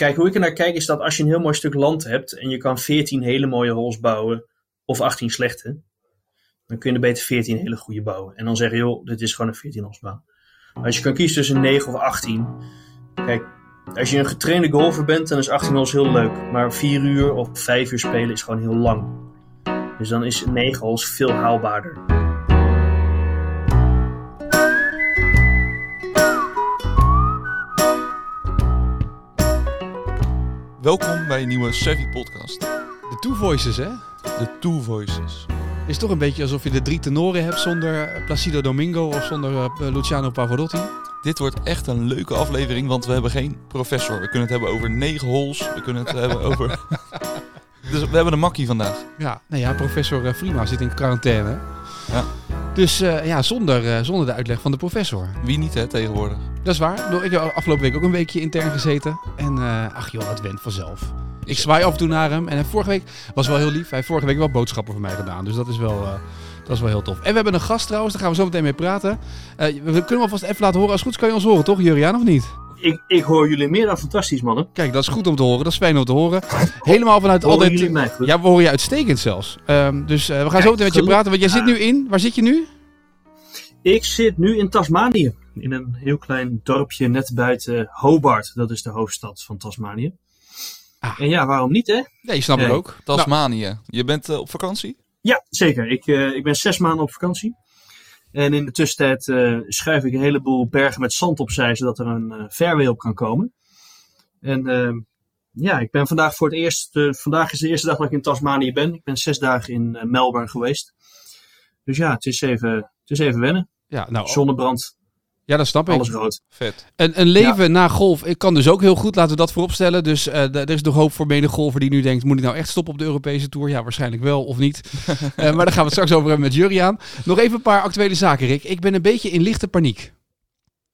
kijk, hoe ik er naar kijk is dat als je een heel mooi stuk land hebt en je kan 14 hele mooie holes bouwen of 18 slechte, dan kun je er beter 14 hele goede bouwen. En dan zeg je, joh, dit is gewoon een 14 holes baan. Als je kan kiezen tussen 9 of 18, kijk, als je een getrainde golfer bent, dan is 18 holes heel leuk. Maar 4 uur of 5 uur spelen is gewoon heel lang. Dus dan is 9 holes veel haalbaarder. Welkom bij een nieuwe Savvy podcast. De Two Voices, hè? De Two Voices. Is toch een beetje alsof je de drie tenoren hebt zonder Placido Domingo of zonder uh, Luciano Pavarotti. Dit wordt echt een leuke aflevering, want we hebben geen professor. We kunnen het hebben over negen holes. We kunnen het hebben over... Dus we hebben een makkie vandaag. Ja, nou ja, professor uh, Frima zit in quarantaine. Ja. Dus uh, ja, zonder, uh, zonder de uitleg van de professor. Wie niet, hè, tegenwoordig. Dat is waar. Ik heb afgelopen week ook een weekje intern gezeten. En uh, ach joh, het went vanzelf. Ik zwaai af en toe naar hem. En vorige week was wel heel lief. Hij heeft vorige week wel boodschappen voor mij gedaan. Dus dat is wel, dat is wel heel tof. En we hebben een gast trouwens, daar gaan we zo meteen mee praten. we kunnen alvast even laten horen. Als het goed is kan je ons horen, toch Juriaan, of niet? Ik, ik, hoor jullie meer dan fantastisch, mannen. Kijk, dat is goed om te horen. Dat is fijn om te horen. Helemaal vanuit horen altijd. Jullie mij goed? Ja, we horen je uitstekend zelfs. Um, dus uh, we gaan Kijk, zo meteen met je praten. Want jij zit nu in. Waar zit je nu? Ik zit nu in Tasmanië. In een heel klein dorpje net buiten Hobart. Dat is de hoofdstad van Tasmanië. Ah. En ja, waarom niet, hè? Nee, je snapt het ook. Tasmanië. Je bent eh, op vakantie? Ja, zeker. Ik, eh, ik ben zes maanden op vakantie. En in de tussentijd eh, schuif ik een heleboel bergen met zand opzij, zodat er een fairway op kan komen. En eh, ja, ik ben vandaag voor het eerst, vandaag is de eerste dag dat ik in Tasmanië ben. Ik ben zes dagen in Melbourne geweest. Dus ja, het is even, het is even wennen. Ja, nou, Zonnebrand, ja, dat snap ik. alles rood. Vet. Een, een leven na golf ik kan dus ook heel goed, laten we dat vooropstellen. Dus eh, er is nog hoop voor menig golfer die nu denkt, moet ik nou echt stoppen op de Europese Tour? Ja, waarschijnlijk wel of niet. Eh, maar daar gaan we het straks over hebben met Juriaan. Nog even een paar actuele zaken, Rick. Ik ben een beetje in lichte paniek.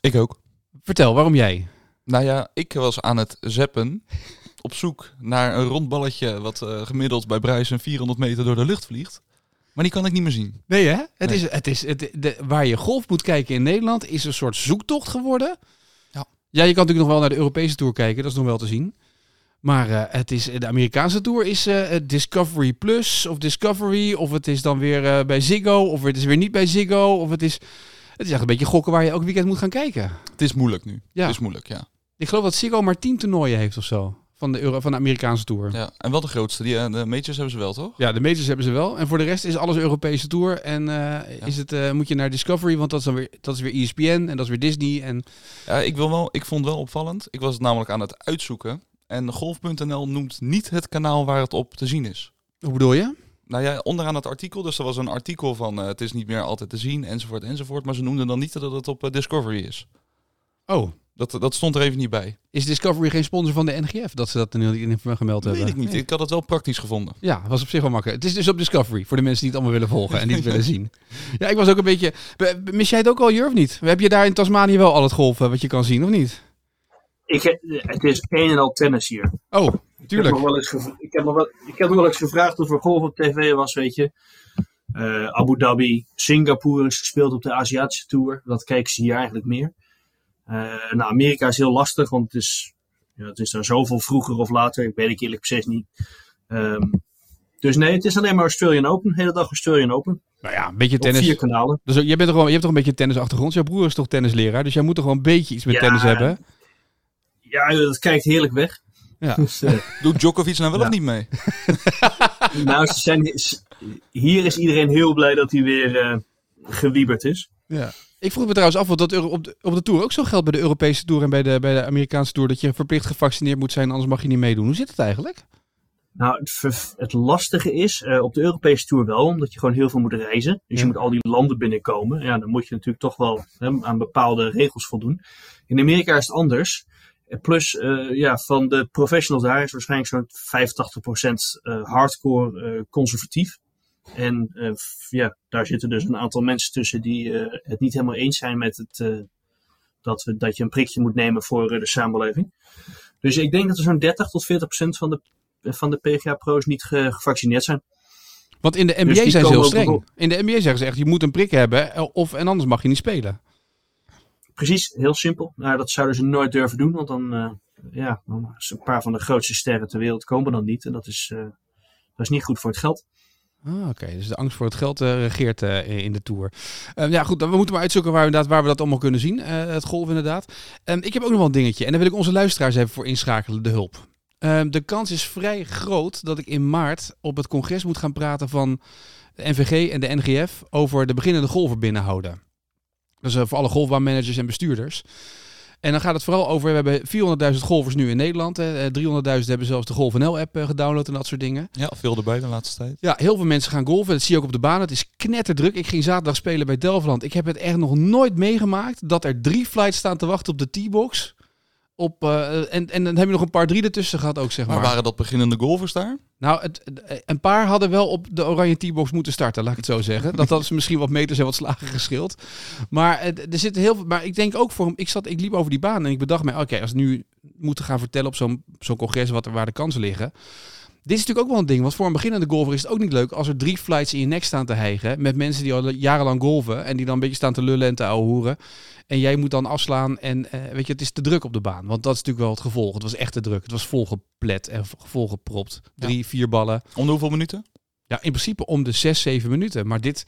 Ik ook. Vertel, waarom jij? Nou ja, ik was aan het zeppen op zoek naar een rond balletje wat eh, gemiddeld bij Bryson 400 meter door de lucht vliegt. Maar die kan ik niet meer zien. Nee, hè? Het Nee. is, het is, het, de, waar je golf moet kijken in Nederland is een soort zoektocht geworden. Ja. Ja, je kan natuurlijk nog wel naar de Europese Tour kijken, dat is nog wel te zien. Maar eh, het is, de Amerikaanse Tour is eh, Discovery Plus of Discovery, of het is dan weer eh, bij Ziggo, of het is weer niet bij Ziggo, of het is... Het is echt een beetje gokken waar je elk weekend moet gaan kijken. Het is moeilijk nu. Ja. Het is moeilijk, ja. Ik geloof dat Ziggo maar tien toernooien heeft of zo, van de, Euro, van de Amerikaanse Tour. ja. En wel de grootste. Die, eh, de majors hebben ze wel, toch? Ja, de majors hebben ze wel. En voor de rest is alles Europese Tour. En eh, is het, eh, moet je naar Discovery, want dat is, dan weer, dat is weer ESPN en dat is weer Disney. En Ja, ik, wil wel, ik vond het wel opvallend. Ik was het namelijk aan het uitzoeken. En golf.nl noemt niet het kanaal waar het op te zien is. hoe bedoel je? Nou ja, onderaan het artikel, dus er was een artikel van het is niet meer altijd te zien, enzovoort, enzovoort. Maar ze noemden dan niet dat het op Discovery is. Oh, Dat, dat stond er even niet bij. is Discovery geen sponsor van de NGF dat ze dat er niet in gemeld hebben? Weet ik niet. Nee. Ik had het wel praktisch gevonden. Ja, was op zich wel makkelijk. Het is dus op Discovery voor de mensen die het allemaal willen volgen en niet willen zien. Ja, ik was ook een beetje. Be- Mis jij het ook al, Jur, of niet? Heb je daar in Tasmanië wel al het golven wat je kan zien, of niet? Ik, he- het is een en al tennis hier. Oh, Ik heb, tuurlijk. nog wel eens gev- ik, heb nog wel, ik heb nog wel eens gevraagd of er golf op tv was, weet je. Eh, Abu Dhabi, Singapore is gespeeld op de Aziatische Tour. Dat kijken ze hier eigenlijk meer. Eh, nou, Amerika is heel lastig, want het is, ja, het is daar zoveel vroeger of later. Ik weet het eerlijk precies niet. Ehm, dus nee, het is alleen maar Australian Open. De hele dag Australian Open. Nou ja, een beetje Op vier tennis. kanalen. Dus jij bent toch gewoon, je hebt toch een beetje tennisachtergrond? Jouw broer is toch tennisleraar, dus jij moet toch wel een beetje iets met Ja. tennis hebben? Ja, dat kijkt heerlijk weg. Ja. Dus, eh, Doet Djokovic nou wel Ja. of niet mee? nou, ze zijn, hier is iedereen heel blij dat hij weer eh gewieberd is. Ja. Ik vroeg me trouwens af, want dat op de, op de Tour ook zo geldt bij de Europese Tour en bij de, bij de Amerikaanse Tour, dat je verplicht gevaccineerd moet zijn, anders mag je niet meedoen. Hoe zit het eigenlijk? Nou, het, het lastige is, eh, op de Europese Tour wel, omdat je gewoon heel veel moet reizen. Dus Ja. je moet al die landen binnenkomen. Ja, dan moet je natuurlijk toch wel hè, aan bepaalde regels voldoen. In Amerika is het anders. Eh, Plus, eh, ja, van de professionals daar is waarschijnlijk zo'n 85% eh hardcore conservatief. En eh, ja, daar zitten dus een aantal mensen tussen die eh, het niet helemaal eens zijn met het, eh, dat, we, dat je een prikje moet nemen voor de samenleving. Dus ik denk dat er zo'n 30 tot 40% van de van de PGA-pro's niet ge- gevaccineerd zijn. Want in de NBA Dus die zijn ze heel streng. In de NBA zeggen ze echt, je moet een prik hebben of, en anders mag je niet spelen. Precies, heel simpel. Maar dat zouden ze nooit durven doen, want dan, ja, een paar van de grootste sterren ter wereld komen dan niet. En dat is, dat is niet goed voor het geld. Ah, Oké, dus de angst voor het geld regeert in de Tour. Uh, ja goed, dan, we moeten maar uitzoeken waar, inderdaad, waar we dat allemaal kunnen zien. het golf inderdaad. Um, ik heb ook nog wel een dingetje. En daar wil ik onze luisteraars even voor inschakelen, de hulp. Um, de kans is vrij groot dat ik in maart op het congres moet gaan praten van de NVG en de NGF over de beginnende golven binnenhouden. Dus voor alle golfbaanmanagers en bestuurders. En dan gaat het vooral over, we hebben 400.000 golfers nu in Nederland. 300.000 hebben zelfs de GolfNL-app gedownload en dat soort dingen. Ja, veel erbij de laatste tijd. Ja, heel veel mensen gaan golven. Dat zie je ook op de baan. Het is knetterdruk. Ik ging zaterdag spelen bij Delftland. Ik heb het echt nog nooit meegemaakt dat er drie flights staan te wachten op de T-box. Op, uh, en, en dan heb je nog een paar drie ertussen gehad ook, zeg maar. Maar waren dat beginnende golfers daar? Nou, het, een paar hadden wel op de oranje T-box moeten starten, laat ik het zo zeggen. dat had ze misschien wat meters en wat slagen geschild. Maar er zitten heel veel. Maar ik denk ook voor hem. Ik, zat, ik liep over die baan en ik bedacht me, oké, als we nu moeten gaan vertellen op zo'n zo'n congres wat er, waar de kansen liggen. Dit is natuurlijk ook wel een ding, want voor een beginnende golfer is het ook niet leuk als er drie flights in je nek staan te hijgen met mensen die al jarenlang golven en die dan een beetje staan te lullen en te ouwehoeren. En jij moet dan afslaan en uh, weet je, het is te druk op de baan. Want dat is natuurlijk wel het gevolg. Het was echt te druk. Het was volgeplet en volgepropt. Drie, ja. vier ballen. Om de hoeveel minuten? Ja, in principe om de zes, zeven minuten. Maar dit,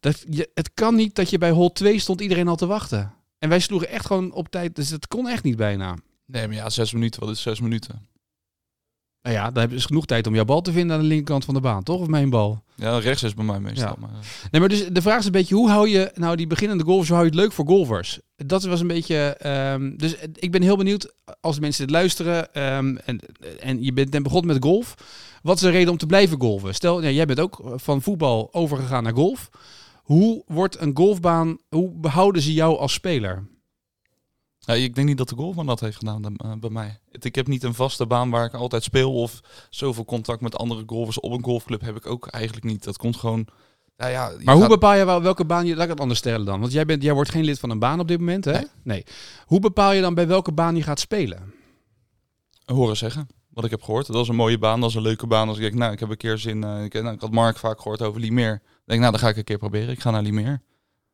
dat, je, het kan niet dat je bij hol 2 stond iedereen al te wachten. En wij sloegen echt gewoon op tijd, dus het kon echt niet bijna. Nee, maar ja, zes minuten, wat is zes minuten? Nou ja, dan heb je dus genoeg tijd om jouw bal te vinden aan de linkerkant van de baan, toch? Of mijn bal? Ja, rechts is bij mij meestal. Ja. Maar, uh... Nee, maar dus de vraag is een beetje, hoe hou je nou die beginnende golfers, hoe hou je het leuk voor golfers? Dat was een beetje, um, dus ik ben heel benieuwd als mensen dit luisteren um, en, en je bent begonnen met golf. Wat is de reden om te blijven golven? Stel, ja, jij bent ook van voetbal overgegaan naar golf. Hoe wordt een golfbaan, hoe behouden ze jou als speler? Ja, ik denk niet dat de golfman dat heeft gedaan uh, bij mij. Ik heb niet een vaste baan waar ik altijd speel of zoveel contact met andere golfers op een golfclub heb ik ook eigenlijk niet. Dat komt gewoon. Ja, ja, maar gaat... hoe bepaal je wel welke baan je. Laat ik het anders stellen dan. Want jij, bent, jij wordt geen lid van een baan op dit moment, hè? Nee. nee. Hoe bepaal je dan bij welke baan je gaat spelen? Horen zeggen. Wat ik heb gehoord. Dat was een mooie baan, dat was een leuke baan. Als ik denk, nou, ik heb een keer zin. Uh, ik, nou, ik had Mark vaak gehoord over Limeer. Ik denk, nou, dan ga ik een keer proberen. Ik ga naar Limeer.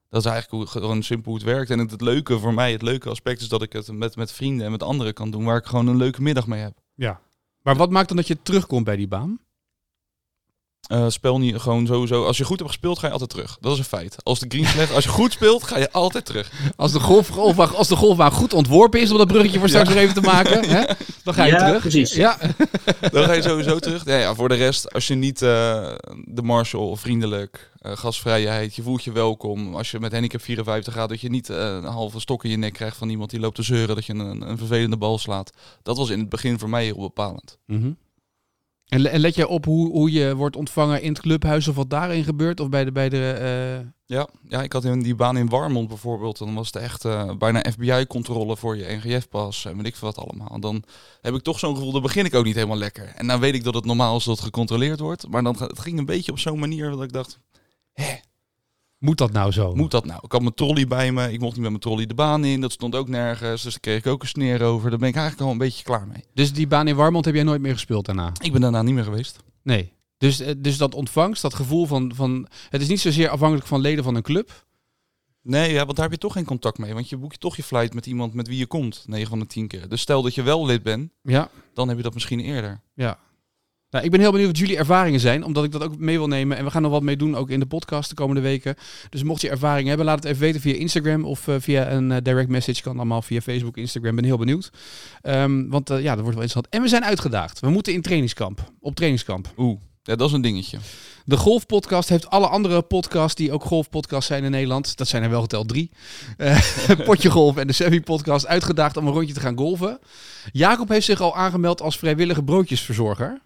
Dat is eigenlijk hoe, gewoon simpel hoe het werkt. En het, het, leuke voor mij, het leuke aspect is dat ik het met, met vrienden en met anderen kan doen. Waar ik gewoon een leuke middag mee heb. Ja. Maar wat maakt dan dat je terugkomt bij die baan? Uh, spel niet gewoon sowieso. Als je goed hebt gespeeld, ga je altijd terug. Dat is een feit. Als de green slecht, als je goed speelt, ga je altijd terug. Als de, golf, golfbaan, als de golfbaan goed ontworpen is, om dat bruggetje voor straks ja. nog even te maken, hè, dan ga je ja, terug. Precies. Ja, dan ga je sowieso terug. Ja, ja, voor de rest, als je niet uh, de marshal vriendelijk, uh, gasvrijheid, je voelt je welkom. Als je met handicap 54 gaat, dat je niet een halve stok in je nek krijgt van iemand die loopt te zeuren dat je een, een vervelende bal slaat. Dat was in het begin voor mij heel bepalend. Mm -hmm. En, en let je op hoe, hoe je wordt ontvangen in het clubhuis of wat daarin gebeurt? Of bij de... Bij de uh... ja, ja, ik had in die baan in Warmond bijvoorbeeld. Dan was het echt uh, bijna FBI-controle voor je NGF-pas en weet ik veel wat allemaal. Dan heb ik toch zo'n gevoel, dan begin ik ook niet helemaal lekker. En dan weet ik dat het normaal is dat gecontroleerd wordt. Maar dan, het ging een beetje op zo'n manier dat ik dacht... Hè, moet dat nou zo? Moet dat nou? Ik had mijn trolley bij me. Ik mocht niet met mijn trolley de baan in. Dat stond ook nergens. Dus daar kreeg ik ook een sneer over. Daar ben ik eigenlijk al een beetje klaar mee. Dus die baan in Warmond heb jij nooit meer gespeeld daarna? Ik ben daarna niet meer geweest. Nee. Dus, dus dat ontvangst, dat gevoel van, van... Het is niet zozeer afhankelijk van leden van een club. Nee, ja, want daar heb je toch geen contact mee. Want je boek je toch je flight met iemand met wie je komt. 9 van de 10 keer. Dus stel dat je wel lid bent. Ja. Dan heb je dat misschien eerder. Ja. Nou, ik ben heel benieuwd wat jullie ervaringen zijn, omdat ik dat ook mee wil nemen. En we gaan nog wat mee doen, ook in de podcast de komende weken. Dus mocht je ervaring hebben, laat het even weten via Instagram of uh, via een uh, direct message. Kan allemaal via Facebook, Instagram. Ben heel benieuwd. Um, want uh, ja, dat wordt wel interessant. En we zijn uitgedaagd. We moeten in trainingskamp. Op trainingskamp. Oeh, ja, dat is een dingetje. De Golfpodcast heeft alle andere podcasts die ook golfpodcasts zijn in Nederland. Dat zijn er wel geteld drie. Potje Golf en de Sevi Podcast uitgedaagd om een rondje te gaan golven. Jacob heeft zich al aangemeld als vrijwillige broodjesverzorger.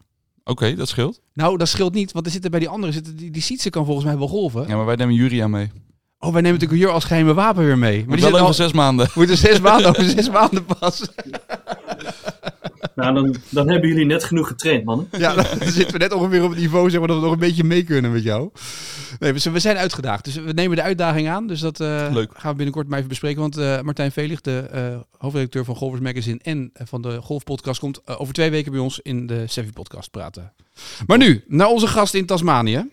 Oké, okay, dat scheelt. Nou, dat scheelt niet, want er zitten bij die anderen, zitten, die, die Sietse kan volgens mij wel golven. Ja, maar wij nemen Juria mee. Oh, wij nemen natuurlijk hier als geheime wapen weer mee. Maar die wel over al... zes maanden. Moeten zes maanden over zes maanden pas. Nou, dan, dan hebben jullie net genoeg getraind, mannen. Ja, dan zitten we net ongeveer op het niveau zeg maar, dat we nog een beetje mee kunnen met jou. Nee, we zijn uitgedaagd. Dus we nemen de uitdaging aan. Dus dat uh, Leuk. gaan we binnenkort maar even bespreken. Want uh, Martijn Velig, de uh, hoofdredacteur van Golfers Magazine en van de Golfpodcast, komt over twee weken bij ons in de Sevi Podcast praten. Maar nu, naar onze gast in Tasmanië.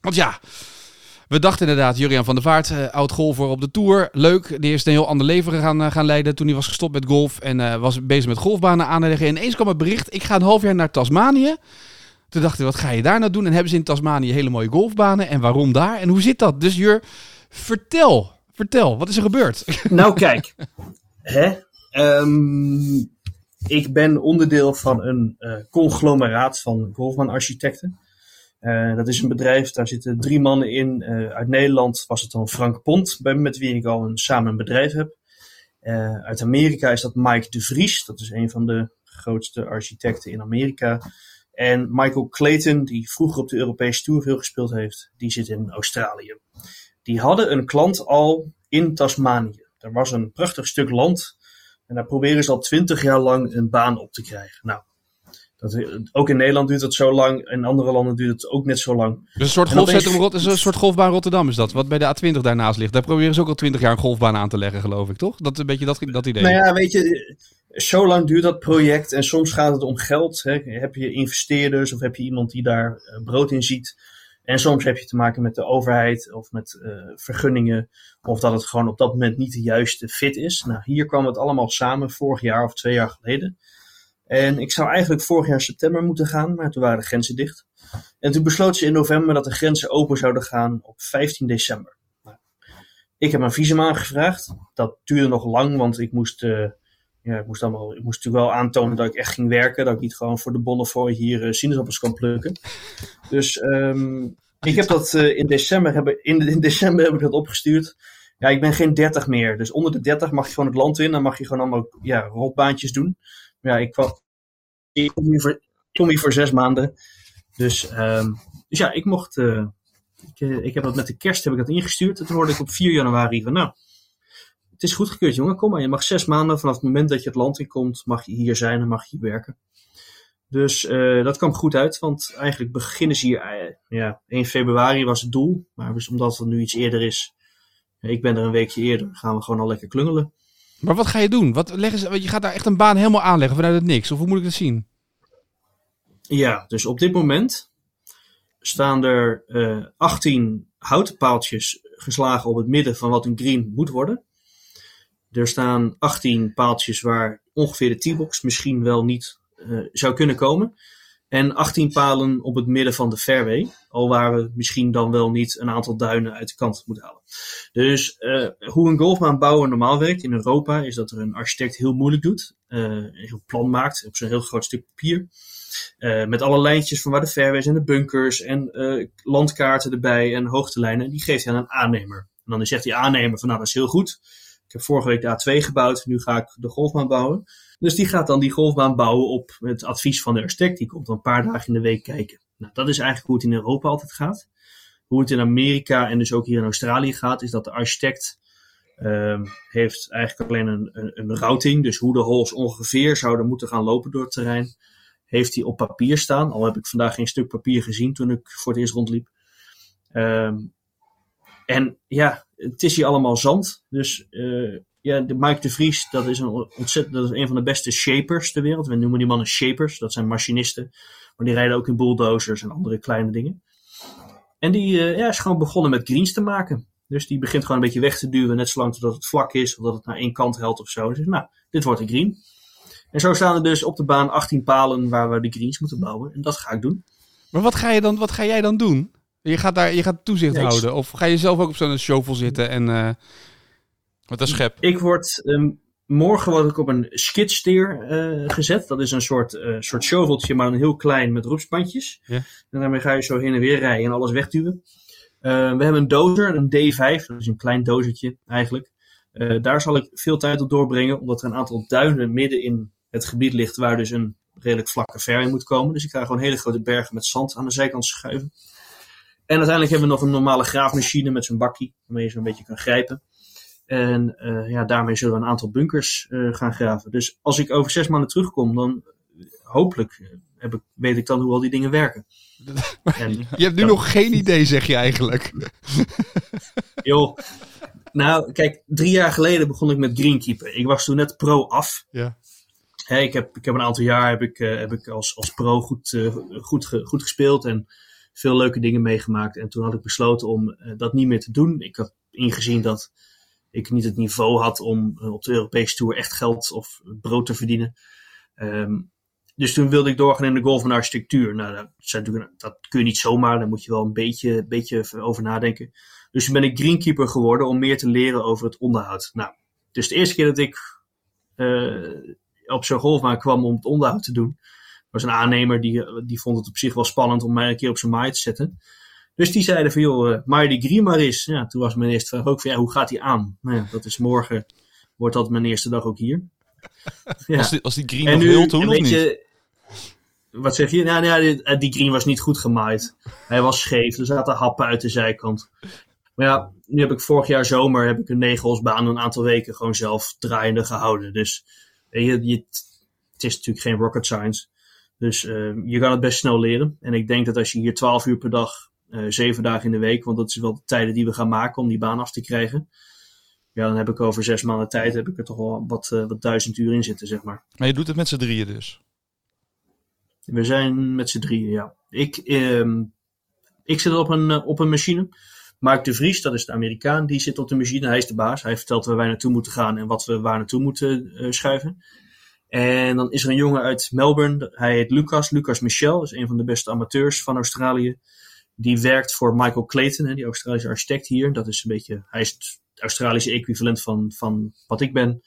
Want ja, We dachten inderdaad, Jurian van der Vaart, uh, oud-golfer op de Tour. Leuk, die is een heel ander leven gaan, uh, gaan leiden toen hij was gestopt met golf. En uh, was bezig met golfbanen aanleggen. En ineens kwam het bericht, ik ga een half jaar naar Tasmanië. Toen dachten we, wat ga je daar nou doen? En hebben ze in Tasmanië hele mooie golfbanen. En waarom daar? En hoe zit dat? Dus Jur, vertel, vertel, wat is er gebeurd? Nou kijk, hè? Um, ik ben onderdeel van een conglomeraat van golfbaanarchitecten. Uh, dat is een bedrijf, daar zitten drie mannen in. Uh, uit Nederland was het dan Frank Pont, met wie ik al een, samen een bedrijf heb. uit Amerika is dat Mike de Vries, dat is een van de grootste architecten in Amerika. En Michael Clayton, die vroeger op de Europese Tour veel gespeeld heeft, die zit in Australië. Die hadden een klant al in Tasmanië. Er was een prachtig stuk land en daar proberen ze al twintig jaar lang een baan op te krijgen. Nou, dat, ook in Nederland duurt het zo lang. In andere landen duurt het ook net zo lang. Dus een soort, golfcentrum, een soort golfbaan Rotterdam is dat. Wat bij de A20 daarnaast ligt. Daar proberen ze ook al twintig jaar een golfbaan aan te leggen, geloof ik, toch? Dat een beetje dat, dat idee. Nou ja, weet je, zo lang duurt dat project. En soms gaat het om geld. Hè. Heb je investeerders of heb je iemand die daar eh, brood in ziet. En soms heb je te maken met de overheid of met uh, vergunningen. Of dat het gewoon op dat moment niet de juiste fit is. Nou, hier kwam het allemaal samen vorig jaar of twee jaar geleden. En ik zou eigenlijk vorig jaar september moeten gaan, maar toen waren de grenzen dicht. En toen besloot ze in november dat de grenzen open zouden gaan op 15 december. Nou, ik heb mijn visum aangevraagd. Dat duurde nog lang, want ik moest, uh, ja, ik moest, allemaal, ik moest natuurlijk wel aantonen dat ik echt ging werken. Dat ik niet gewoon voor de Bonnefoy hier uh, sinaasappels kan plukken. Dus um, ik heb dat uh, in, december, heb, in, in december heb ik dat opgestuurd. Ja, ik ben geen 30 meer. Dus onder de 30 mag je gewoon het land in. Dan mag je gewoon allemaal ja, rotbaantjes doen. Ja, ik, kwam, hier voor, voor zes maanden. Dus, um, dus ja, ik mocht. Uh, ik, uh, ik heb dat met de kerst heb ik dat ingestuurd. En toen hoorde ik op 4 januari van nou. Het is goedgekeurd, jongen. Kom maar. Je mag zes maanden vanaf het moment dat je het land in komt, mag je hier zijn en mag je hier werken. Dus uh, dat kwam goed uit, want eigenlijk beginnen ze hier. Ja, 1 februari was het doel. Maar dus omdat het nu iets eerder is. Ik ben er een weekje eerder. Gaan we gewoon al lekker klungelen. Maar wat ga je doen? Wat leggen ze, je gaat daar echt een baan helemaal aanleggen vanuit het niks. Of hoe moet ik dat zien? Ja, dus op dit moment staan er uh, 18 houten paaltjes geslagen op het midden van wat een green moet worden. Er staan 18 paaltjes waar ongeveer de T-box misschien wel niet uh, zou kunnen komen. En 18 palen op het midden van de fairway. Al waar we misschien dan wel niet een aantal duinen uit de kant moeten halen. Dus uh, hoe een golfbaan bouwen normaal werkt in Europa is dat er een architect heel moeilijk doet. Uh, een heel plan maakt op zo'n heel groot stuk papier. Uh, met alle lijntjes van waar de fairways en de bunkers en landkaarten erbij en hoogtelijnen. Die geeft hij aan een aannemer. En dan zegt die aannemer van nou dat is heel goed. Ik heb vorige week de A2 gebouwd, nu ga ik de golfbaan bouwen. Dus die gaat dan die golfbaan bouwen op het advies van de architect. Die komt dan een paar dagen in de week kijken. Nou, dat is eigenlijk hoe het in Europa altijd gaat. Hoe het in Amerika en dus ook hier in Australië gaat, is dat de architect uh, heeft eigenlijk alleen een, een, een, routing. Dus hoe de holes ongeveer zouden moeten gaan lopen door het terrein, heeft hij op papier staan. Al heb ik vandaag geen stuk papier gezien toen ik voor het eerst rondliep. Um, en ja, het is hier allemaal zand. Dus uh, ja, de Mike de Vries, dat is, een ontzettend, dat is een van de beste shapers ter wereld. We noemen die mannen shapers, dat zijn machinisten. Maar die rijden ook in bulldozers en andere kleine dingen. En die uh, ja, is gewoon begonnen met greens te maken. Dus die begint gewoon een beetje weg te duwen, net zolang totdat het vlak is, of dat het naar één kant helpt of zo. Dus nou, dit wordt een green. En zo staan er dus op de baan 18 palen waar we de greens moeten bouwen. En dat ga ik doen. Maar wat ga, je dan, wat ga jij dan doen? Je gaat daar je gaat toezicht ja, houden? Of ga je zelf ook op zo'n shovel zitten en... Uh... Met een schep. Ik word, um, morgen word ik op een skidsteer uh, gezet. Dat is een soort, uh, soort shoveltje, maar een heel klein met roepspandjes. Ja. En daarmee ga je zo heen en weer rijden en alles wegduwen. Uh, we hebben een dozer, een D5. Dat is een klein dozertje eigenlijk. daar zal ik veel tijd op doorbrengen, omdat er een aantal duinen midden in het gebied ligt waar dus een redelijk vlakke fairway moet komen. Dus ik ga gewoon hele grote bergen met zand aan de zijkant schuiven. En uiteindelijk hebben we nog een normale graafmachine met zo'n bakkie, waarmee je zo'n beetje kan grijpen. En uh, ja, daarmee zullen we een aantal bunkers uh, gaan graven. Dus als ik over zes maanden terugkom, dan hopelijk heb ik, weet ik dan hoe al die dingen werken. En, je hebt nu nog geen idee, zeg je eigenlijk. Joh. Nou, kijk, drie jaar geleden begon ik met greenkeeper. Ik was toen net pro af. Ja. Hey, ik, heb, ik heb een aantal jaar heb ik, uh, heb ik als, als pro goed, goed, ge, goed gespeeld. En veel leuke dingen meegemaakt. En toen had ik besloten om dat niet meer te doen. Ik had ingezien dat ik niet het niveau had om op de Europese Tour echt geld of brood te verdienen. Ehm, dus toen wilde ik doorgaan in de golf en architectuur. Nou, dat, dat, kun je niet zomaar, daar moet je wel een beetje, beetje over nadenken. Dus toen ben ik greenkeeper geworden om meer te leren over het onderhoud. Nou, dus de eerste keer dat ik uh, op zo'n golfbaan kwam om het onderhoud te doen, was een aannemer die, die vond het op zich wel spannend om mij een keer op zijn maai te zetten. Dus die zeiden van, joh, uh, maai die green maar eens. Ja, toen was mijn eerste vraag ook van, ja, hoe gaat hij aan? Nou ja, dat is morgen, wordt dat mijn eerste dag ook hier. Ja. Was, die, die green en nog nu, heel toen of niet? Je, wat zeg je? Nou, nou, die, die green was niet goed gemaaid. Hij was scheef, er zaten happen uit de zijkant. Maar ja, nu heb ik vorig jaar zomer heb ik een negenholsbaan een aantal weken gewoon zelf draaiende gehouden. Dus je, je, het is natuurlijk geen rocket science. Dus uh, je kan het best snel leren. En ik denk dat als je hier 12 uur per dag, uh, 7 dagen in de week, want dat is wel de tijden die we gaan maken om die baan af te krijgen. Ja, dan heb ik over zes maanden tijd heb ik er toch wel wat, uh, wat duizend uur in zitten, zeg maar. Maar je doet het met z'n drieën dus? We zijn met z'n drieën, ja. Ik, uh, ik zit op een, op een machine. Mark de Vries, dat is de Amerikaan, die zit op de machine. Hij is de baas. Hij vertelt waar wij naartoe moeten gaan en wat we waar naartoe moeten schuiven. En dan is er een jongen uit Melbourne. Hij heet Lucas. Lucas Michel. Is een van de beste amateurs van Australië. Die werkt voor Michael Clayton, die Australische architect hier. Dat is een beetje, hij is het Australische equivalent van, van wat ik ben.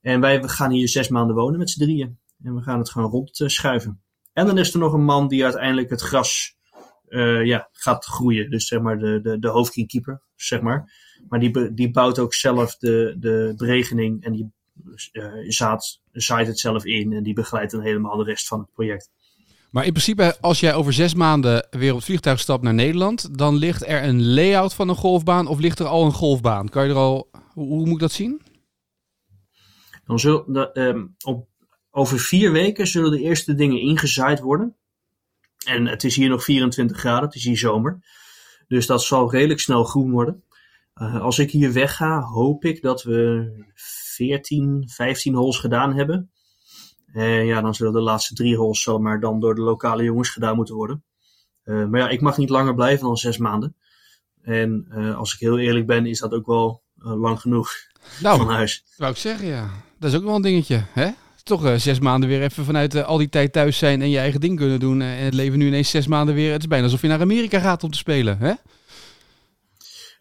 En wij gaan hier zes maanden wonen met z'n drieën. En we gaan het gewoon rond uh, schuiven. En dan is er nog een man die uiteindelijk het gras uh, ja, gaat groeien. Dus zeg maar de, de, de hoofdgreenkeeper, zeg maar. Maar die, die bouwt ook zelf de, de beregening en die zaad, zaait het zelf in en die begeleidt dan helemaal de rest van het project. Maar in principe, als jij over zes maanden weer op het vliegtuig stapt naar Nederland, dan ligt er een layout van een golfbaan of ligt er al een golfbaan? Kan je er al, hoe, moet ik dat zien? Dan zullen de, op, over vier weken zullen de eerste dingen ingezaaid worden. En het is hier nog 24 graden, het is hier zomer. Dus dat zal redelijk snel groen worden. Uh, als ik hier wegga, hoop ik dat we 14, 15 holes gedaan hebben. En ja, dan zullen de laatste drie holes zomaar dan door de lokale jongens gedaan moeten worden. Uh, maar ja, ik mag niet langer blijven dan zes maanden. En uh, als ik heel eerlijk ben, is dat ook wel lang genoeg nou, van huis. Wou ik zeggen, ja. Dat is ook wel een dingetje, hè? toch zes maanden weer even vanuit al die tijd thuis zijn en je eigen ding kunnen doen. En het leven nu ineens zes maanden weer. Het is bijna alsof je naar Amerika gaat om te spelen, hè?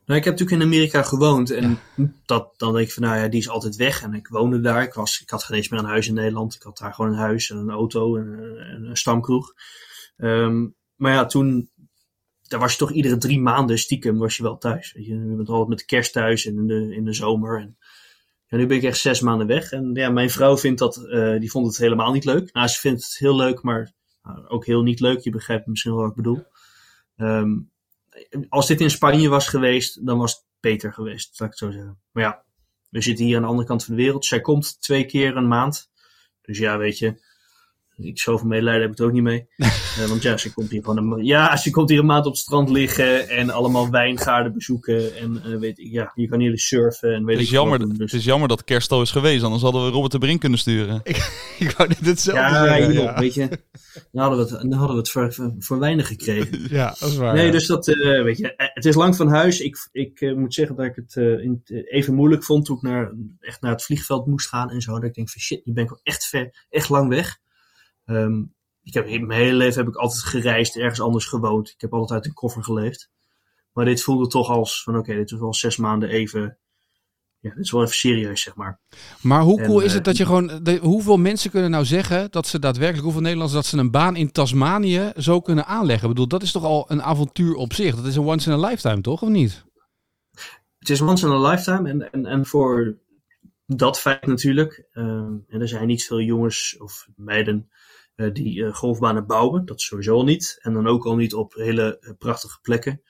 Nou, ik heb natuurlijk in Amerika gewoond en dat, dan denk ik van, nou ja, die is altijd weg. En ik woonde daar. Ik, was, ik had geen eens meer een huis in Nederland. Ik had daar gewoon een huis en een auto en, en een stamkroeg. Um, maar ja, toen, daar was je toch iedere drie maanden stiekem was je wel thuis. Je, je bent altijd met de kerst thuis en in de, in de zomer. En nu ben ik echt zes maanden weg. En ja, mijn vrouw vindt dat, uh, die vond het helemaal niet leuk. Nou, ze vindt het heel leuk, maar nou, ook heel niet leuk. Je begrijpt misschien wel wat ik bedoel. Um, als dit in Spanje was geweest, dan was het beter geweest, laat ik zo zeggen. Maar ja, we zitten hier aan de andere kant van de wereld. Zij komt twee keer een maand. Dus ja, weet je, ik zoveel medelijden heb ik het ook niet mee. uh, want ja, ze komt hier gewoon een, ja, ze komt hier een maand op het strand liggen en allemaal wijngaarden bezoeken. En uh, weet ik, ja, je kan hier surfen en weet het is jammer, dus. Het is jammer dat kerst al is geweest, anders hadden we Robert de Brink kunnen sturen. ik, ik wou net hetzelfde ja, zeggen. Ja, weet je, dan hadden we het, dan hadden we het voor, voor weinig gekregen. ja, dat is waar. Nee, dus dat, uh, weet je, het is lang van huis. Ik, ik moet zeggen dat ik het in, even moeilijk vond toen ik naar, echt naar het vliegveld moest gaan en zo. Dat ik denk van shit, nu ben ik wel echt ver, echt lang weg. Um, ik heb, mijn hele leven heb ik altijd gereisd, ergens anders gewoond. Ik heb altijd uit een koffer geleefd. Maar dit voelde toch als van oké, dit is wel zes maanden even. Ja, dit is wel even serieus, zeg maar. Maar hoe cool is het eh, dat je gewoon. De, hoeveel mensen kunnen nou zeggen dat ze daadwerkelijk, hoeveel Nederlanders, dat ze een baan in Tasmanië zo kunnen aanleggen? Ik bedoel, dat is toch al een avontuur op zich? Dat is een once in a lifetime, toch? Of niet? Het is once in a lifetime. En, en, en voor dat feit natuurlijk. Uh, en er zijn niet veel jongens of meiden die uh, golfbanen bouwen. Dat sowieso niet. En dan ook al niet op hele uh, prachtige plekken.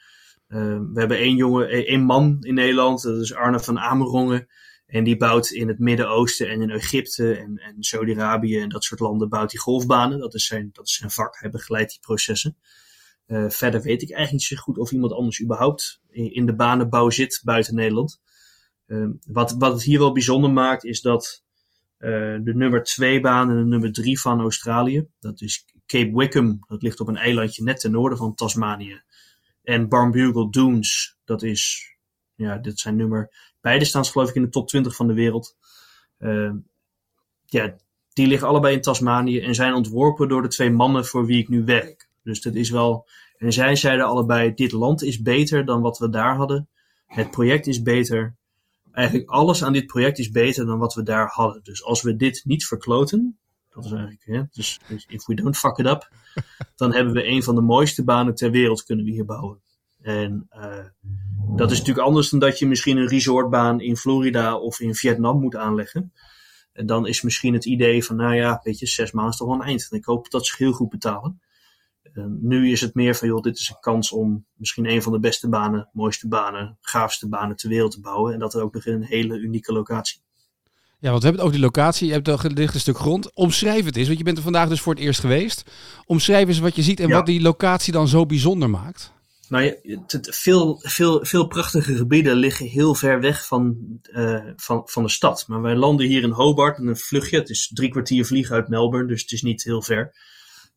we hebben één jongen, één man in Nederland, dat is Arne van Amerongen. En die bouwt in het Midden-Oosten en in Egypte en, en Saudi-Arabië en dat soort landen bouwt hij golfbanen. Dat is zijn, dat is zijn vak. Hij begeleidt die processen. verder weet ik eigenlijk niet zo goed of iemand anders überhaupt in, de banenbouw zit buiten Nederland. wat, wat het hier wel bijzonder maakt, is dat de nummer 2 baan en de nummer 3 van Australië. Dat is Cape Wickham, dat ligt op een eilandje net ten noorden van Tasmanië. En Barnbugle Dunes, dat is, ja, dit zijn nummer, beide staan geloof ik in de top 20 van de wereld. Uh, ja, die liggen allebei in Tasmanië en zijn ontworpen door de twee mannen voor wie ik nu werk. Dus dat is wel, en zij zeiden allebei, dit land is beter dan wat we daar hadden. Het project is beter. Eigenlijk alles aan dit project is beter dan wat we daar hadden. Dus als we dit niet verkloten, dat is eigenlijk, hè, dus, dus if we don't fuck it up, dan hebben we een van de mooiste banen ter wereld kunnen we hier bouwen. En uh, dat is natuurlijk anders dan dat je misschien een resortbaan in Florida of in Vietnam moet aanleggen. En dan is misschien het idee van, nou ja, weet je, zes maanden is toch wel een eind. En ik hoop dat ze heel goed betalen. Uh, nu is het meer van, joh, dit is een kans om misschien een van de beste banen, mooiste banen, gaafste banen ter wereld te bouwen. En dat er ook nog in een hele unieke locatie. Ja, want we hebben het over die locatie. Je hebt er gelicht een stuk grond. Omschrijf het eens, want je bent er vandaag dus voor het eerst geweest. Omschrijf eens wat je ziet en ja. wat die locatie dan zo bijzonder maakt. Nou, veel, veel, veel prachtige gebieden liggen heel ver weg van, uh, van, van de stad. Maar wij landen hier in Hobart en een vluchtje. Het is drie kwartier vliegen uit Melbourne, dus het is niet heel ver.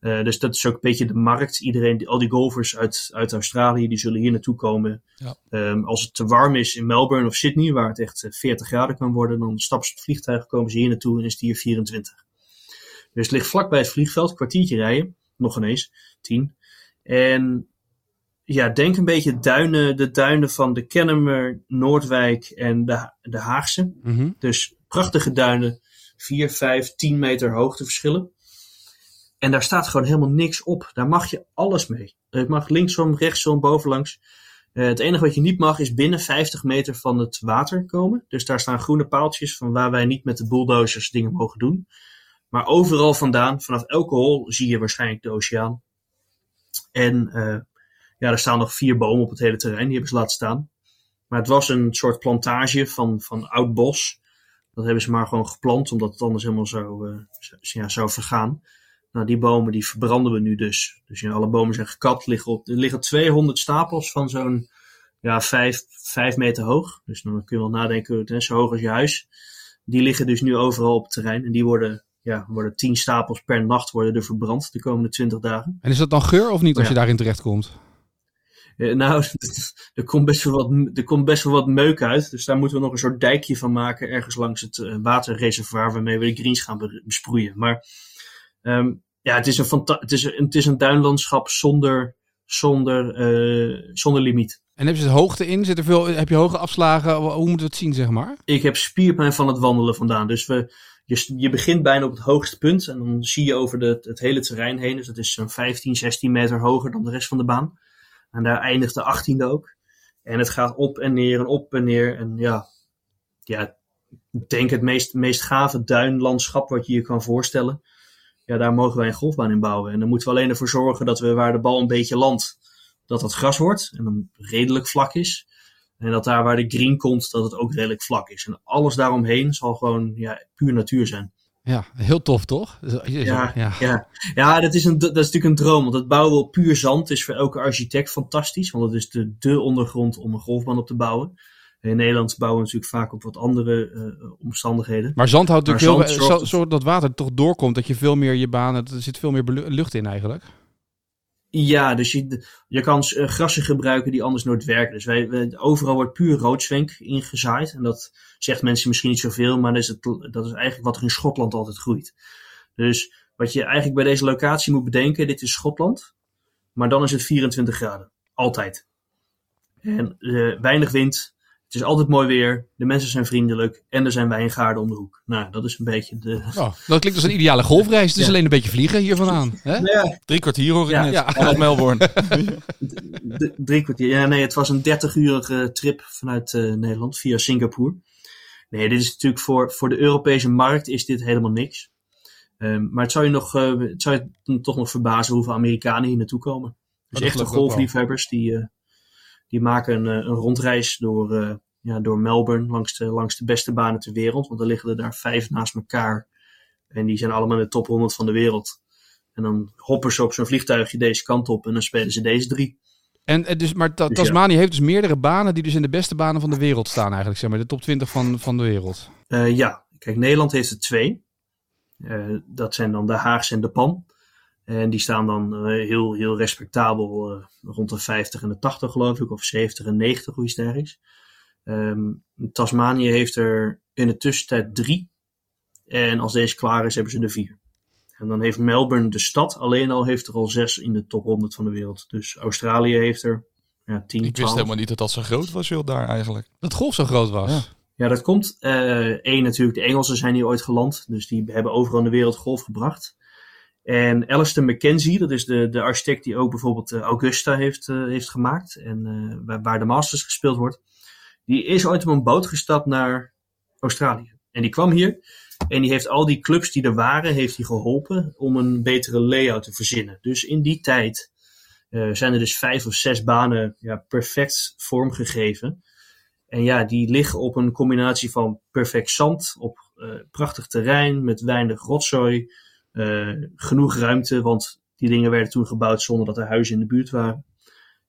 Uh, dus dat is ook een beetje de markt. Iedereen, al die golfers uit, uit Australië, die zullen hier naartoe komen. Ja. Um, als het te warm is in Melbourne of Sydney, waar het echt 40 graden kan worden, dan stappen ze het vliegtuig, komen ze hier naartoe en is het hier 24. Dus het ligt vlakbij het vliegveld, een kwartiertje rijden, nog ineens, 10. En ja, denk een beetje duinen, de duinen van de Kennemer, Noordwijk en de, de Haagse. Mm -hmm. Dus prachtige duinen, 4, 5, 10 meter hoogteverschillen. En daar staat gewoon helemaal niks op. Daar mag je alles mee. Het mag linksom, rechtsom, bovenlangs. Uh, het enige wat je niet mag is binnen 50 meter van het water komen. Dus daar staan groene paaltjes van waar wij niet met de bulldozers dingen mogen doen. Maar overal vandaan, vanaf elke hol, zie je waarschijnlijk de oceaan. En uh, ja, er staan nog vier bomen op het hele terrein. Die hebben ze laten staan. Maar het was een soort plantage van, van oud bos. Dat hebben ze maar gewoon geplant, omdat het anders helemaal zou, uh, ja, zou vergaan. Nou, die bomen die verbranden we nu dus. Dus ja, alle bomen zijn gekapt. Liggen op, er liggen 200 stapels van zo'n ja, 5, 5 meter hoog. Dus dan kun je wel nadenken, hè, zo hoog als je huis. Die liggen dus nu overal op het terrein. En die worden, ja, worden 10 stapels per nacht worden er verbrand de komende 20 dagen. En is dat dan geur of niet als ja. je daarin terecht komt? Uh, nou, er komt, best wel wat, er komt best wel wat meuk uit. Dus daar moeten we nog een soort dijkje van maken. Ergens langs het uh, waterreservoir waarmee we de greens gaan besproeien. Maar Um, ja, het is, een het, is, het is een duinlandschap zonder, zonder, uh, zonder limiet. En heb je de hoogte in? Zit er veel, heb je hoge afslagen? Hoe moeten we het zien, zeg maar? Ik heb spierpijn van het wandelen vandaan. Dus we, je, je begint bijna op het hoogste punt. En dan zie je over de, het hele terrein heen. Dus dat is zo'n 15, 16 meter hoger dan de rest van de baan. En daar eindigt de 18e ook. En het gaat op en neer en op en neer. En ja, ja ik denk het meest, meest gave duinlandschap wat je je kan voorstellen ja, daar mogen wij een golfbaan in bouwen. En dan moeten we alleen ervoor zorgen dat we waar de bal een beetje landt, dat dat gras wordt en dan redelijk vlak is. En dat daar waar de green komt, dat het ook redelijk vlak is. En alles daaromheen zal gewoon ja, puur natuur zijn. Ja, heel tof toch? Ja, ja. ja. ja dat, is een, dat is natuurlijk een droom. Want het bouwen op puur zand is voor elke architect fantastisch. Want het is de, de ondergrond om een golfbaan op te bouwen. In Nederland bouwen we natuurlijk vaak op wat andere uh, omstandigheden. Maar zand houdt natuurlijk heel dat water toch doorkomt, dat je veel meer je banen, er zit veel meer lucht in eigenlijk. Ja, dus je, je kan uh, grassen gebruiken die anders nooit werken. Dus wij, wij, overal wordt puur roodzwenk ingezaaid. En dat zegt mensen misschien niet zoveel, maar dat is, het, dat is eigenlijk wat er in Schotland altijd groeit. Dus wat je eigenlijk bij deze locatie moet bedenken, dit is Schotland. Maar dan is het 24 graden. Altijd. En uh, weinig wind, het is altijd mooi weer, de mensen zijn vriendelijk en er zijn wijngaarden om de hoek. Nou, dat is een beetje de... Oh, dat klinkt als een ideale golfreis. Het is ja. alleen een beetje vliegen hier vandaan. Hè? Ja. Drie kwartier hoor ja. ja. Vanuit Melbourne. drie kwartier. Ja, nee, het was een 30-urige trip vanuit uh, Nederland via Singapore. Nee, dit is natuurlijk voor, voor de Europese markt is dit helemaal niks. Um, maar het zou je, nog, uh, het zou je toch nog verbazen hoeveel Amerikanen hier naartoe komen. Dus echte golfliefhebbers die... Uh, die maken een, een rondreis door, uh, ja, door Melbourne langs de, langs de beste banen ter wereld. Want er liggen er daar vijf naast elkaar. En die zijn allemaal in de top 100 van de wereld. En dan hoppen ze op zo'n vliegtuigje deze kant op en dan spelen ze deze drie. En dus, maar ta dus Tasmanië ja. heeft dus meerdere banen die dus in de beste banen van de wereld staan eigenlijk, zeg maar. De top 20 van, van de wereld. Uh, ja, kijk, Nederland heeft er twee. Uh, dat zijn dan de Haagse en de Pan. En die staan dan eh, heel, heel respectabel eh, rond de 50 en de 80 geloof ik, of 70 en 90, hoe iets dergelijks. Ehm Tasmanië heeft er in de tussentijd drie. En als deze klaar is, hebben ze er vier. En dan heeft Melbourne, de stad, alleen al heeft er al zes in de top 100 van de wereld. Dus Australië heeft er ja, 10, Ik wist 12. helemaal niet dat dat zo groot was, joh, daar eigenlijk. Dat golf zo groot was. Ja. Ja, dat komt. Eén natuurlijk, de Engelsen zijn hier ooit geland. Dus die hebben overal in de wereld golf gebracht. En Alistair Mackenzie, dat is de, de architect die ook bijvoorbeeld eh, Augusta heeft, eh, heeft gemaakt. En eh, waar, waar de Masters gespeeld wordt. Die is ooit op een boot gestapt naar Australië. En die kwam hier. En die heeft al die clubs die er waren, heeft hij geholpen om een betere layout te verzinnen. Dus in die tijd zijn er dus vijf of zes banen ja, perfect vormgegeven. En ja, die liggen op een combinatie van perfect zand, op prachtig terrein met weinig rotzooi, genoeg ruimte, want die dingen werden toen gebouwd zonder dat er huizen in de buurt waren.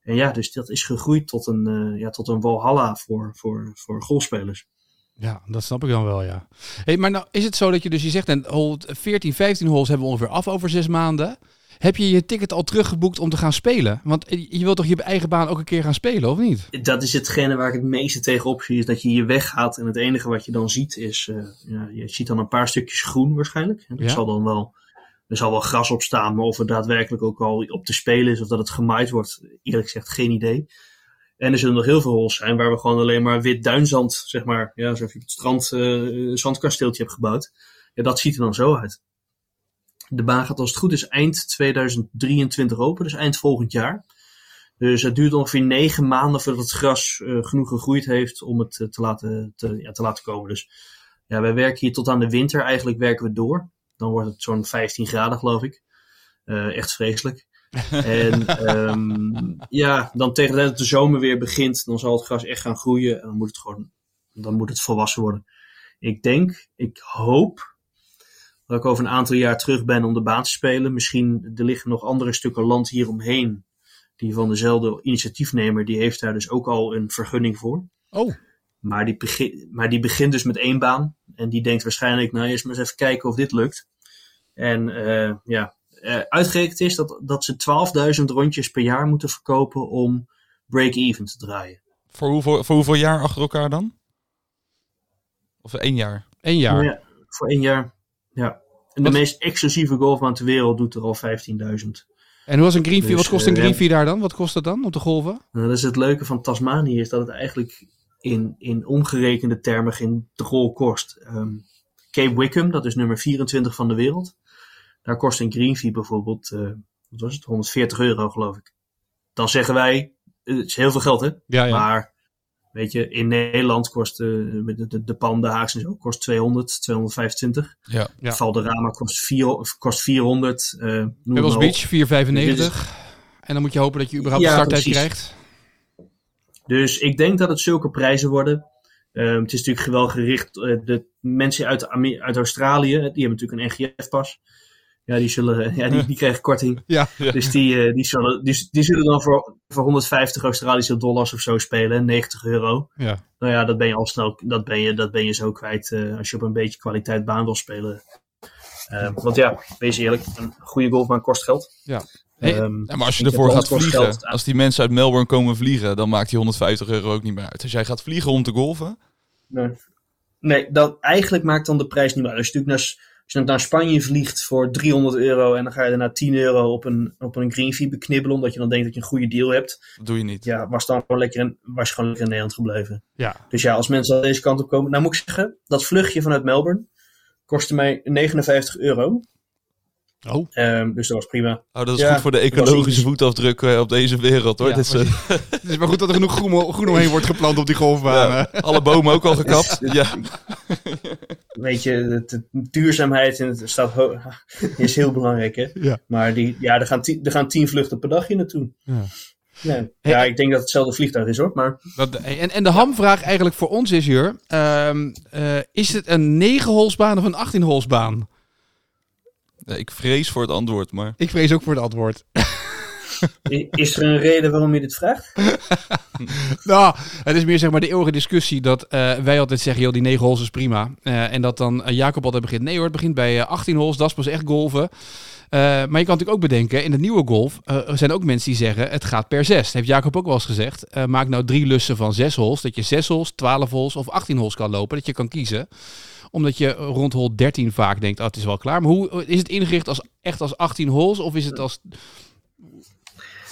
En ja, dus dat is gegroeid tot een, eh, ja, tot een walhalla voor, voor, voor golfspelers. Ja, dat snap ik dan wel, ja. Hey, maar nou is het zo dat je dus, je zegt, en hole 14, 15 holes hebben we ongeveer af over zes maanden. Heb je je ticket al teruggeboekt om te gaan spelen? Want je wilt toch je eigen baan ook een keer gaan spelen, of niet? Dat is hetgene waar ik het meeste tegenop zie, is dat je hier weggaat en het enige wat je dan ziet is, eh, ja, je ziet dan een paar stukjes groen waarschijnlijk. En er Ja. zal dan wel, er zal wel gras op staan, maar of het daadwerkelijk ook al op te spelen is of dat het gemaaid wordt, eerlijk gezegd geen idee. En er zullen nog heel veel holes zijn waar we gewoon alleen maar wit duinzand, zeg maar, ja, alsof je op het strand eh, een zandkasteeltje hebt gebouwd. Ja, dat ziet er dan zo uit. De baan gaat als het goed is eind 2023 open, dus eind volgend jaar. Dus het duurt ongeveer negen maanden voordat het gras eh, genoeg gegroeid heeft om het eh, te, laten, te, ja, te laten komen. Dus ja, wij werken hier tot aan de winter. Eigenlijk werken we door. Dan wordt het zo'n 15 graden, geloof ik. Eh, echt vreselijk. en ehm, ja, dan tegen dat de zomer weer begint, dan zal het gras echt gaan groeien. En dan moet het gewoon, dan moet het volwassen worden. Ik denk, ik hoop dat ik over een aantal jaar terug ben om de baan te spelen. Misschien er liggen nog andere stukken land hieromheen. Die van dezelfde initiatiefnemer, die heeft daar dus ook al een vergunning voor. Oh, Maar die, begin, maar die begint dus met één baan. En die denkt waarschijnlijk, nou eerst maar eens even kijken of dit lukt. En eh, ja, eh, uitgerekend is dat, dat ze 12.000 rondjes per jaar moeten verkopen om break-even te draaien. Voor hoeveel, voor hoeveel jaar achter elkaar dan? Of één jaar? één jaar. Ja, voor één jaar. Ja. En de Wat- meest exclusieve golfbaan ter wereld doet er al 15.000. En hoe was een green fee? Dus, Wat kost een eh, green fee daar dan? Wat kost dat dan om te golven? Nou, dat is het leuke van Tasmanië, is dat het eigenlijk in, in omgerekende termen geen drol kost. Ehm, Cape Wickham, dat is nummer 24 van de wereld. Daar kost een green fee bijvoorbeeld, eh, wat was het, 140 euro geloof ik. Dan zeggen wij, eh, het is heel veel geld hè, Ja, ja. maar weet je, in Nederland kost eh, met de, de, de Palm de Haagse en zo kost 200, 225. Ja. Ja. Valderrama kost, 4, kost 400. eh noem het Pebbles Beach, op. 4,95. En dan moet je hopen dat je überhaupt Ja, een starttijd precies. krijgt. Dus ik denk dat het zulke prijzen worden. Ehm, het is natuurlijk wel gericht. eh, de mensen uit, uit Australië, die hebben natuurlijk een NGF-pas. Ja, die, zullen, ja, die, die krijgen korting. Ja. Dus die, eh, die, zullen, die, die zullen dan voor, voor 150 Australische dollars of zo spelen, 90 euro. Ja. Nou ja, dat ben je al snel, dat ben je, dat ben je zo kwijt eh, als je op een beetje kwaliteit baan wil spelen. Ehm, want ja, wees eerlijk, een goede golfbaan kost geld. Ja. Hey, Ehm, Ja, maar als je ervoor gaat vliegen, als die mensen uit Melbourne komen vliegen, dan maakt die 150 euro ook niet meer uit. Als jij gaat vliegen om te golven, Nee, nee dat, eigenlijk maakt dan de prijs niet meer uit. Als je natuurlijk naar, je naar Spanje vliegt voor 300 euro en dan ga je daarna 10 euro op een, op een green fee beknibbelen, omdat je dan denkt dat je een goede deal hebt. dat doe je niet. Ja, was dan gewoon lekker in, was gewoon lekker in Nederland gebleven. Ja. Dus ja, als mensen aan deze kant op komen. Nou moet ik zeggen, dat vluchtje vanuit Melbourne kostte mij 59 euro. Oh. Ehm, dus dat was prima. Oh, dat is Ja, goed voor de ecologische voetafdruk eh, op deze wereld hoor. Ja, Dit is, eh, Het is maar goed dat er genoeg groen, groen omheen wordt geplant op die golfbanen. ja, alle bomen ook al gekapt. Ja. Weet je, de, de duurzaamheid in het staat ho- is heel belangrijk, hè? Ja. Maar die, ja, er, gaan tien, er gaan tien vluchten per dag hier naartoe. Ja. Ja. ja, ik denk dat het hetzelfde vliegtuig is, hoor. Maar Dat, en, en de hamvraag eigenlijk voor ons is, Jur. ehm, eh, is het een 9-holsbaan of een 18-holsbaan? Ja, ik vrees voor het antwoord, maar Ik vrees ook voor het antwoord. Is er een reden waarom je dit vraagt? Nou, het is meer zeg maar de eeuwige discussie dat eh, wij altijd zeggen, joh, die 9 holes is prima. Eh, en dat dan eh, Jacob altijd begint, nee hoor, het begint bij eh, 18 holes, dat is pas echt golven. Eh, maar je kan natuurlijk ook bedenken, in het nieuwe golf er zijn ook mensen die zeggen, het gaat per 6. Dat heeft Jacob ook wel eens gezegd. Eh, maak nou drie lussen van 6 holes, dat je 6 holes, 12 holes of 18 holes kan lopen, dat je kan kiezen. Omdat je rond hole 13 vaak denkt, oh, het is wel klaar. Maar hoe is het ingericht als echt als 18 holes of is het als...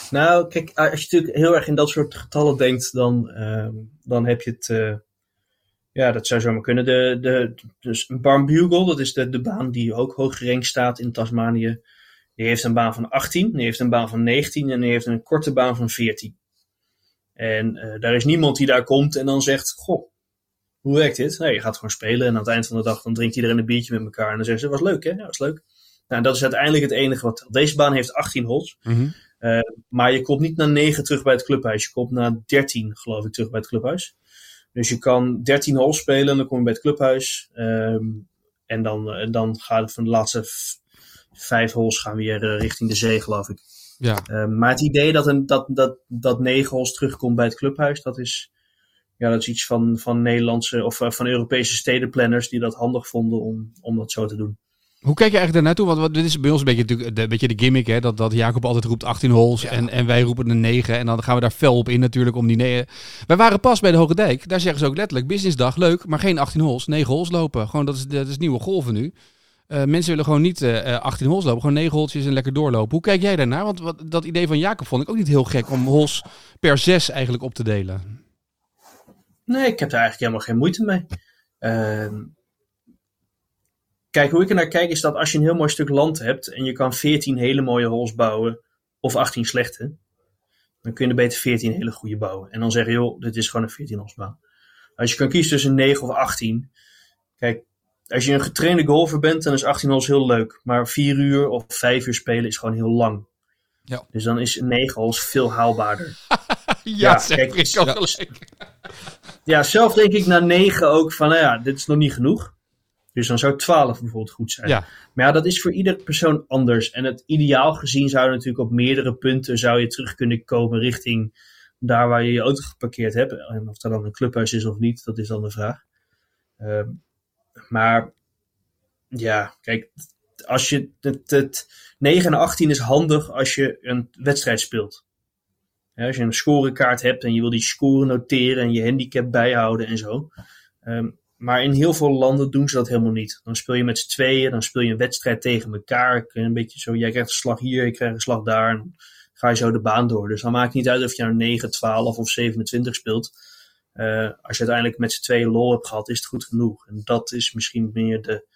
Nou, kijk, als je natuurlijk heel erg in dat soort getallen denkt, dan, ehm, dan heb je het. eh, ja, dat zou zomaar kunnen. De, de, dus dat is de, de baan die ook hoog staat in Tasmanië. Die heeft een baan van 18, die heeft een baan van 19 en die heeft een korte baan van 14. En eh, daar is niemand die daar komt en dan zegt: Goh, hoe werkt dit? Nee, je gaat gewoon spelen en aan het eind van de dag dan drinkt iedereen een biertje met elkaar. En dan zeggen ze: Was leuk, hè? Ja, was leuk. Nou, dat is uiteindelijk het enige wat. Deze baan heeft 18 holes. Uh, maar je komt niet naar 9 terug bij het clubhuis. Je komt naar 13, geloof ik, terug bij het clubhuis. Dus je kan 13 holes spelen en dan kom je bij het clubhuis. Um, en dan, uh, dan gaat het van de laatste vijf holes gaan weer uh, richting de zee, geloof ik. Ja. Uh, maar het idee dat, een, dat, dat, dat 9 holes terugkomt bij het clubhuis, dat is, ja, dat is iets van, van Nederlandse of uh, van Europese stedenplanners die dat handig vonden om, om dat zo te doen. Hoe kijk je eigenlijk daarnaartoe? Want wat, dit is bij ons een beetje, natuurlijk, de, beetje de gimmick, hè? Dat, dat Jacob altijd roept 18 holes ja. en, en wij roepen een 9. En dan gaan we daar fel op in natuurlijk om die 9. Wij waren pas bij de Hoge Dijk. Daar zeggen ze ook letterlijk, businessdag, leuk, maar geen 18 holes. 9 holes lopen. Gewoon, dat is, dat is nieuwe golven nu. Uh, mensen willen gewoon niet uh, 18 holes lopen, gewoon 9 holtjes en lekker doorlopen. Hoe kijk jij daarnaar? Want wat, dat idee van Jacob vond ik ook niet heel gek om holes per 6 eigenlijk op te delen. Nee, ik heb daar eigenlijk helemaal geen moeite mee. Uh, Kijk, hoe ik er naar kijk is dat als je een heel mooi stuk land hebt en je kan 14 hele mooie holes bouwen of 18 slechte, dan kun je er beter 14 hele goede bouwen. En dan zeggen, joh, dit is gewoon een 14 holes baan. Als je kan kiezen tussen 9 of 18, kijk, als je een getrainde golfer bent, dan is 18 holes heel leuk. Maar 4 uur of 5 uur spelen is gewoon heel lang. Ja. Dus dan is 9 holes veel haalbaarder. ja, ja kijk, ik ook ja. ja, zelf denk ik na 9 ook van, nou ja, dit is nog niet genoeg. Dus dan zou 12 bijvoorbeeld goed zijn. Ja. Maar ja, dat is voor ieder persoon anders. En het ideaal gezien zou je natuurlijk op meerdere punten zou je terug kunnen komen richting daar waar je je auto geparkeerd hebt. En of dat dan een clubhuis is of niet, dat is dan de vraag. Uh, maar ja, kijk, als je het, het 9 en 18 is handig als je een wedstrijd speelt. Als je een scorekaart hebt en je wil die score noteren en je handicap bijhouden en zo. Um, maar in heel veel landen doen ze dat helemaal niet. Dan speel je met z'n tweeën, dan speel je een wedstrijd tegen elkaar. Een beetje zo, jij krijgt een slag hier, ik krijg een slag daar. En ga je zo de baan door. Dus dan maakt het niet uit of je nou 9, 12 of 27 speelt. Uh, als je uiteindelijk met z'n tweeën lol hebt gehad, is het goed genoeg. En dat is misschien meer de,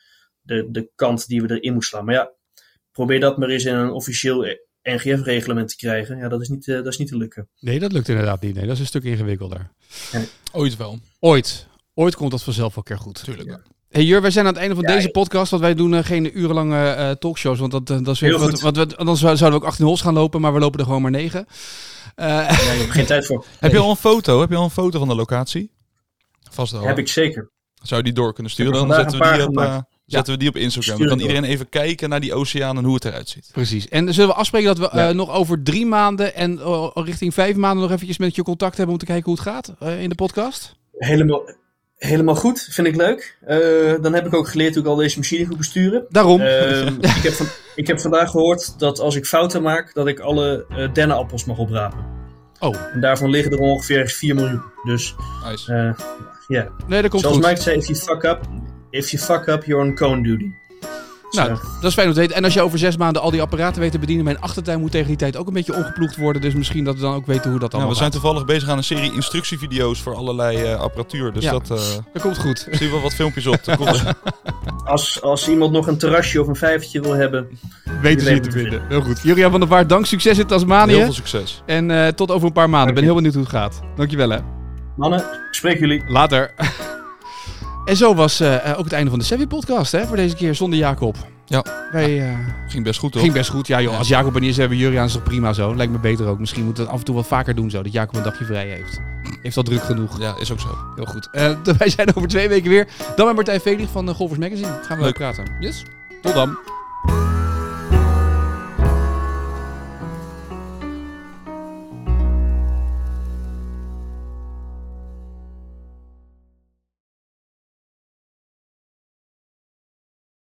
de, de kant die we erin moeten slaan. Maar ja, probeer dat maar eens in een officieel NGF-reglement te krijgen. Ja, dat is, niet, uh, dat is niet te lukken. Nee, dat lukt inderdaad niet. Nee, dat is een stuk ingewikkelder. Ja. Ooit wel. Ooit. Ooit komt dat vanzelf wel keer goed. Tuurlijk. Ja. Hey Jur, wij zijn aan het einde van ja, deze podcast, want wij doen uh, geen urenlange uh, talkshows, want dat, dat is weer wat, wat, wat, anders zouden we ook 18 hols gaan lopen, maar we lopen er gewoon maar 9. ja, je hebt geen tijd voor. Heb je al een foto? Heb je al een foto van de locatie? Vast wel. Heb ik zeker. Zou je die door kunnen sturen? Dan zetten we die, op, uh, zetten we die op Instagram. Dan kan iedereen even kijken naar die oceaan en hoe het eruit ziet. Precies. En zullen we afspreken dat we ja. uh, nog over drie maanden en uh, richting vijf maanden nog eventjes met je contact hebben om te kijken hoe het gaat in de podcast? Helemaal, Helemaal goed, vind ik leuk. Uh, dan heb ik ook geleerd hoe ik al deze machine goed besturen. Daarom. Uh, ik, heb van, ik heb vandaag gehoord dat als ik fouten maak, dat ik alle uh, dennenappels mag oprapen. Oh. En daarvan liggen er ongeveer 4 miljoen. Dus, nice. ja. Yeah. Nee, dat komt Zoals goed. Mike zei, if you fuck up, if you fuck up, you're on cone duty. Nou, dat is fijn om te weten. En als je over zes maanden al die apparaten weet te bedienen, mijn achtertuin moet tegen die tijd ook een beetje omgeploegd worden. Dus misschien dat we dan ook weten hoe dat allemaal ja, We zijn toevallig bezig aan een serie instructievideo's voor allerlei uh, apparatuur. Dus ja, dat, uh, dat komt goed. Zie wel wat filmpjes op. als, als, als iemand nog een terrasje of een vijvertje wil hebben, weten ze je te vinden. Heel goed. Juriaan van der Vaart, dank. Succes in Tasmanië. Heel veel succes. En uh, tot over een paar maanden. Ik ben heel benieuwd hoe het gaat. Dankjewel hè. Mannen, spreek jullie. Later. En zo was uh, ook het einde van de Sevi podcast hè, voor deze keer zonder Jacob. Ja. Wij, uh, ging best goed, toch? Ging best goed, ja joh. Als Jacob er niet is, hebben Juriaan is toch prima zo. Lijkt me beter ook. Misschien moeten we het af en toe wat vaker doen zo. Dat Jacob een dagje vrij heeft. Heeft al druk genoeg. Ja, is ook zo. Heel goed. Uh, wij zijn over twee weken weer. Dan met Martijn Velig van Golfers Magazine. Gaan we leuk praten. Yes. Tot dan.